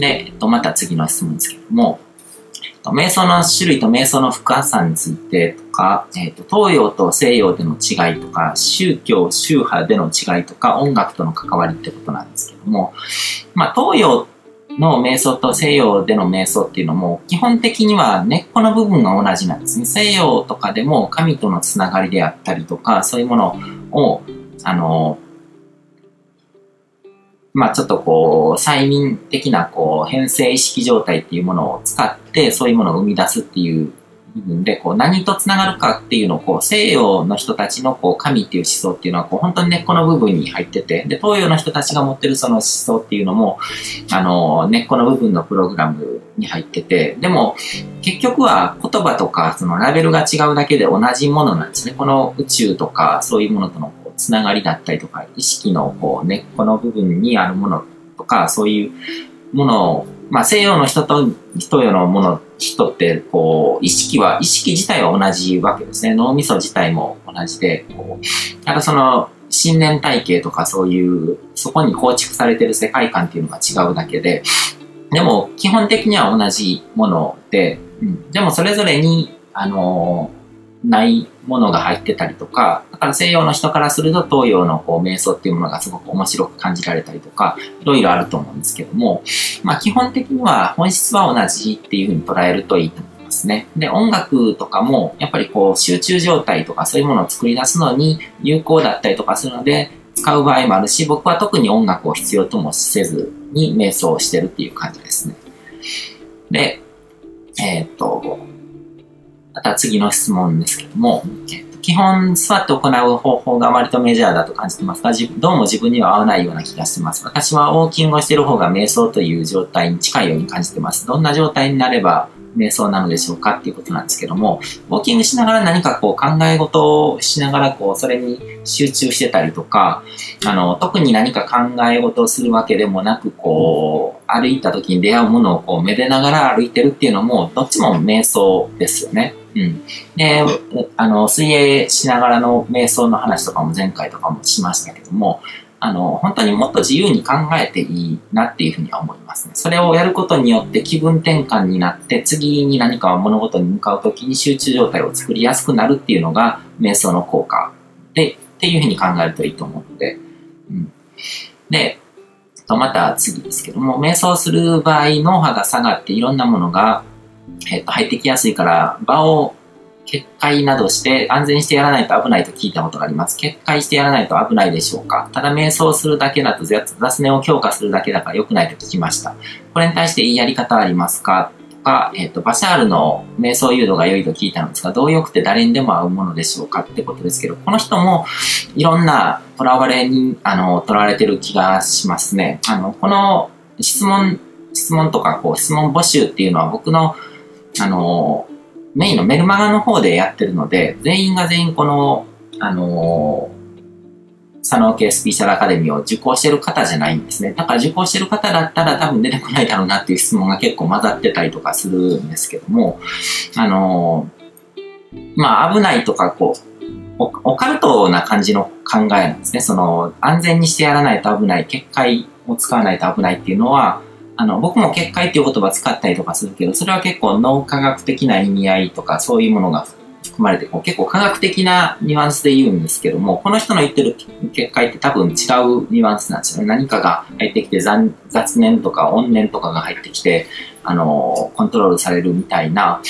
で、えっと、また次の質問ですけども、瞑想の種類と瞑想の深さについてとか、えっと、東洋と西洋での違いとか、宗教、宗派での違いとか、音楽との関わりってことなんですけども、まあ、東洋の瞑想と西洋での瞑想っていうのも、基本的には根っこの部分が同じなんですね。西洋とかでも神とのつながりであったりとか、そういうものを、あの、まあちょっとこう、催眠的なこう、変性意識状態っていうものを使って、そういうものを生み出すっていう部分で、こう、何と繋がるかっていうのを、こう、西洋の人たちのこう、神っていう思想っていうのは、こう、本当に根っこの部分に入ってて、で、東洋の人たちが持ってるその思想っていうのも、あの、根っこの部分のプログラムに入ってて、でも、結局は言葉とか、そのラベルが違うだけで同じものなんですね。この宇宙とか、そういうものとのつながりだったりとか、意識のこう根っこの部分にあるものとか、そういうものを、まあ西洋の人と東洋のもの、人ってこう、意識は、意識自体は同じわけですね。脳みそ自体も同じで、こう、なんかその、信念体系とかそういう、そこに構築されてる世界観っていうのが違うだけで、でも基本的には同じもので、うん、でもそれぞれに、あのないものが入ってたりとか、だから西洋の人からすると東洋のこう瞑想っていうものがすごく面白く感じられたりとか、いろいろあると思うんですけども、まあ基本的には本質は同じっていうふうに捉えるといいと思いますね。で、音楽とかもやっぱりこう集中状態とかそういうものを作り出すのに有効だったりとかするので、使う場合もあるし、僕は特に音楽を必要ともせずに瞑想をしてるっていう感じですね。で、えー、っと、また次の質問ですけども、基本座って行う方法が割とメジャーだと感じてますが、どうも自分には合わないような気がしてます。私はウォーキングをしている方が瞑想という状態に近いように感じてます。どんな状態になれば瞑想なのでしょうかっていうことなんですけども、ウォーキングしながら何かこう考え事をしながらこう、それに集中してたりとか、あの、特に何か考え事をするわけでもなく、こう、歩いた時に出会うものをこう、めでながら歩いてるっていうのも、どっちも瞑想ですよね。うん。で、あの、水泳しながらの瞑想の話とかも前回とかもしましたけども、あの、本当にもっと自由に考えていいなっていうふうには思いますね。それをやることによって気分転換になって、次に何か物事に向かうときに集中状態を作りやすくなるっていうのが、瞑想の効果で、っていうふうに考えるといいと思うので、うん。で、とまた次ですけども、瞑想する場合、脳波が下がっていろんなものが、入ってきやすいから、場を決壊などして安全にしてやらないと危ないと聞いたことがあります。決壊してやらないと危ないでしょうかただ瞑想するだけだと雑念を強化するだけだから良くないと聞きました。これに対していいやり方ありますか？とか、えっ、と、バシャールの瞑想誘導が良いと聞いたのですが、どうよくて誰にでも合うものでしょうか？ってことですけど、この人もいろんな囚われに、あの、取られてる気がしますね。あの、この質問、質問とか、こう、質問募集っていうのは僕の、あの、メインのメルマガの方でやってるので、全員が全員この、あのー、佐野系スピーチャルアカデミーを受講してる方じゃないんですね。だから受講してる方だったら多分出てこないだろうなっていう質問が結構混ざってたりとかするんですけども、あのー、まあ危ないとかこう、オカルトな感じの考えなんですね。その、安全にしてやらないと危ない、結界を使わないと危ないっていうのは、あの、僕も結界っていう言葉使ったりとかするけど、それは結構脳科学的な意味合いとか、そういうものが含まれて、こう結構科学的なニュアンスで言うんですけども、この人の言ってる結界って多分違うニュアンスなんですよね。何かが入ってきて、雑念とか怨念とかが入ってきて、あの、コントロールされるみたいな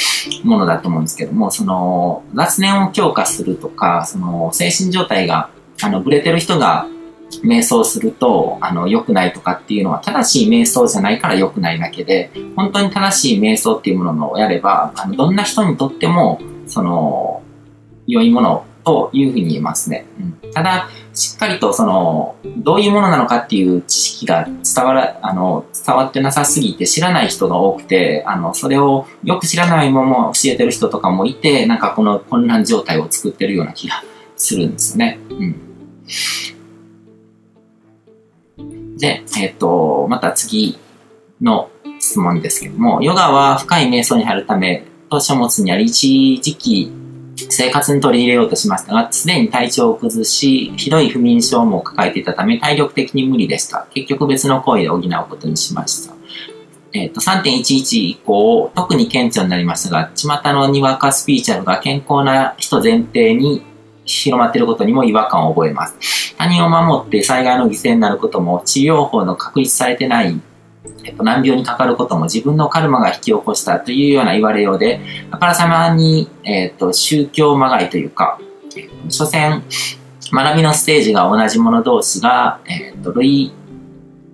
ものだと思うんですけども、その、雑念を強化するとか、その、精神状態が、あの、ブレてる人が瞑想すると、あの、良くないとかっていうのは、正しい瞑想じゃないから良くないだけで、本当に正しい瞑想っていうものをやれば、あの、どんな人にとっても、その、良いものというふうに言えますね。うん、ただ、しっかりとその、どういうものなのかっていう知識が伝わら、あの、伝わってなさすぎて知らない人が多くて、あの、それをよく知らないまま教えてる人とかもいて、なんかこの混乱状態を作ってるような気がするんですね。うん。で、えっ、ー、と、また次の質問ですけども、ヨガは深い瞑想に入るためと書物にあり、一時期生活に取り入れようとしましたが、すでに体調を崩し、ひどい不眠症も抱えていたため、体力的に無理でした。結局別の行為で補うことにしました。えっ、ー、と、3.11以降、特に顕著になりましたが、巷のにわかスピーチャルが健康な人前提に広まっていることにも違和感を覚えます。他人を守って災害の犠牲になることも、治療法の確立されてないえっと、難病にかかることも自分のカルマが引き起こしたというような言われようで、あからさまに、えっと、宗教まがいというか、所詮、学びのステージが同じ者同士が、えっと、類、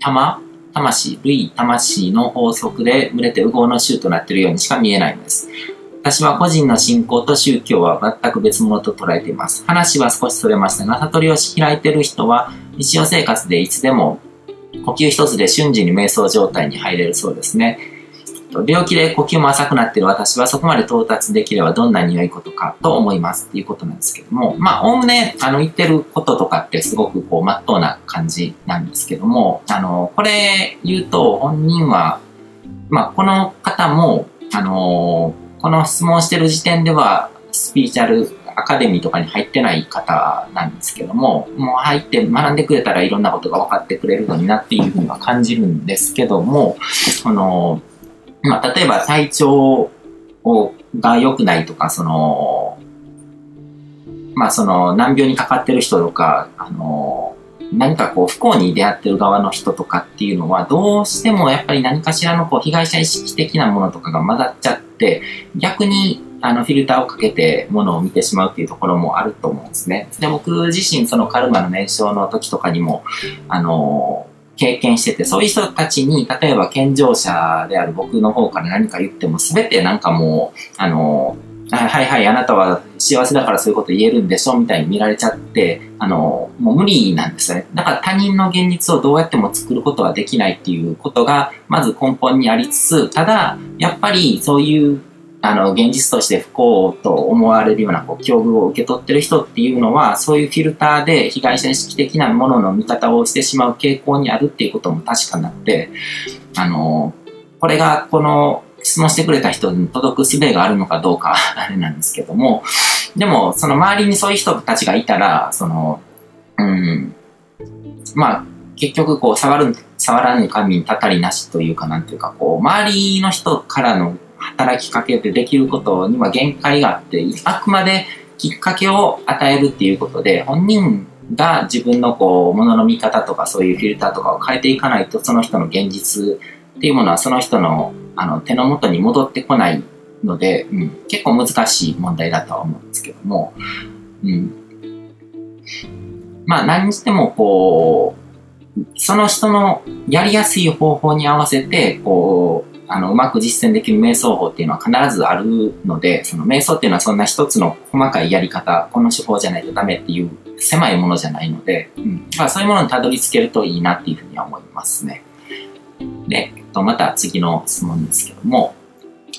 玉魂、類魂の法則で群れて右往の衆となっているようにしか見えないのです。私は個人の信仰と宗教は全く別物と捉えています。話は少しそれましたが、悟りを開いている人は日常生活でいつでも呼吸一つで瞬時に瞑想状態に入れるそうですね。病気で呼吸も浅くなっている私はそこまで到達できればどんなに良いことかと思いますっていうことなんですけども、まあ、おおむね、あの、言ってることとかってすごくこう、まっとうな感じなんですけども、あの、これ言うと本人は、まあ、この方も、あの、この質問してる時点では、スピーチャルアカデミーとかに入ってない方なんですけども、もう入って学んでくれたらいろんなことが分かってくれるのになっていうふうには感じるんですけども、あの、まあ、例えば体調をが良くないとか、その、まあその難病にかかってる人とか、あの、何かこう不幸に出会ってる側の人とかっていうのはどうしてもやっぱり何かしらのこう被害者意識的なものとかが混ざっちゃって逆にあの、フィルターをかけてものを見てしまうっていうところもあると思うんですね。で、僕自身そのカルマの燃焼の時とかにも、あの、経験してて、そういう人たちに、例えば健常者である僕の方から何か言っても、全てなんかもう、あの、あはいはい、あなたは幸せだからそういうこと言えるんでしょみたいに見られちゃって、あの、もう無理なんですよね。だから他人の現実をどうやっても作ることはできないっていうことが、まず根本にありつつ、ただ、やっぱりそういうあの、現実として不幸と思われるようなこう境遇を受け取ってる人っていうのは、そういうフィルターで被害者意識的なものの見方をしてしまう傾向にあるっていうことも確かになって、あの、これがこの質問してくれた人に届く術があるのかどうか あれなんですけども、でも、その周りにそういう人たちがいたら、その、うん、まあ、結局こう、触る、触らぬ神にたたりなしというかなんていうか、こう、周りの人からの働きかけてできることには限界があって、あくまできっかけを与えるっていうことで、本人が自分のこう、ものの見方とかそういうフィルターとかを変えていかないと、その人の現実っていうものはその人のあの手の元に戻ってこないので、うん、結構難しい問題だとは思うんですけども、うん。まあ何にしてもこう、その人のやりやすい方法に合わせて、こう、あの、うまく実践できる瞑想法っていうのは必ずあるので、その瞑想っていうのはそんな一つの細かいやり方、この手法じゃないとダメっていう狭いものじゃないので、うん。まあ、そういうものにたどり着けるといいなっていうふうには思いますね。で、えっと、また次の質問ですけども、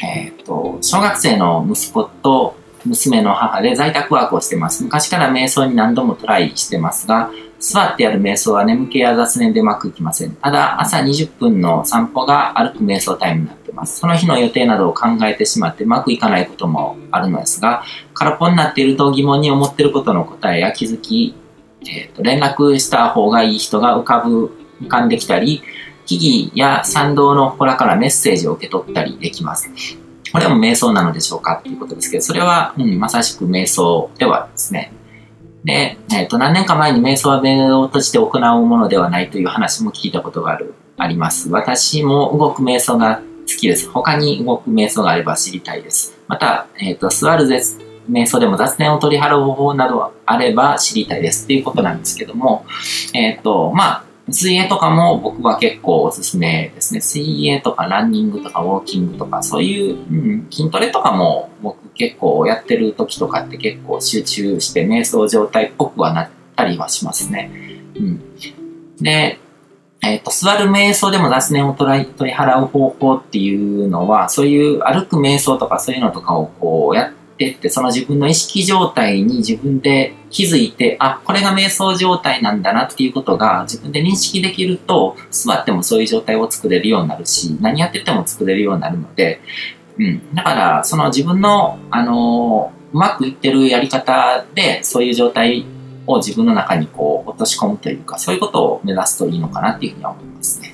えっと、小学生の息子と娘の母で在宅ワークをしてます。昔から瞑想に何度もトライしてますが、座ってやる瞑想は眠気や雑念でうまくいきません。ただ、朝20分の散歩が歩く瞑想タイムになってます。その日の予定などを考えてしまってうまくいかないこともあるのですが、空っぽになっていると疑問に思っていることの答えや気づき、えーと、連絡した方がいい人が浮かぶ、浮かんできたり、木々や参道の祠からメッセージを受け取ったりできます。これも瞑想なのでしょうかっていうことですけど、それは、うん、まさしく瞑想ではですね。で、えっ、ー、と、何年か前に瞑想は目を閉じて行うものではないという話も聞いたことがある、あります。私も動く瞑想が好きです。他に動く瞑想があれば知りたいです。また、えっ、ー、と、座る瞑想でも雑念を取り払う方法などあれば知りたいですっていうことなんですけども、えっ、ー、と、まあ、水泳とかも僕は結構おすすめですね。水泳とかランニングとかウォーキングとかそういう、うん、筋トレとかも僕結構やってる時とかって結構集中して瞑想状態っぽくはなったりはしますね。うん。で、えっ、ー、と、座る瞑想でも雑念を取り払う方法っていうのは、そういう歩く瞑想とかそういうのとかをこうやっってって、その自分の意識状態に自分で気づいて、あ、これが瞑想状態なんだなっていうことが自分で認識できると、座ってもそういう状態を作れるようになるし、何やってても作れるようになるので、うん。だから、その自分の、あのうまくいってるやり方で、そういう状態を自分の中にこう落とし込むというか、そういうことを目指すといいのかなっていうふうには思いますね。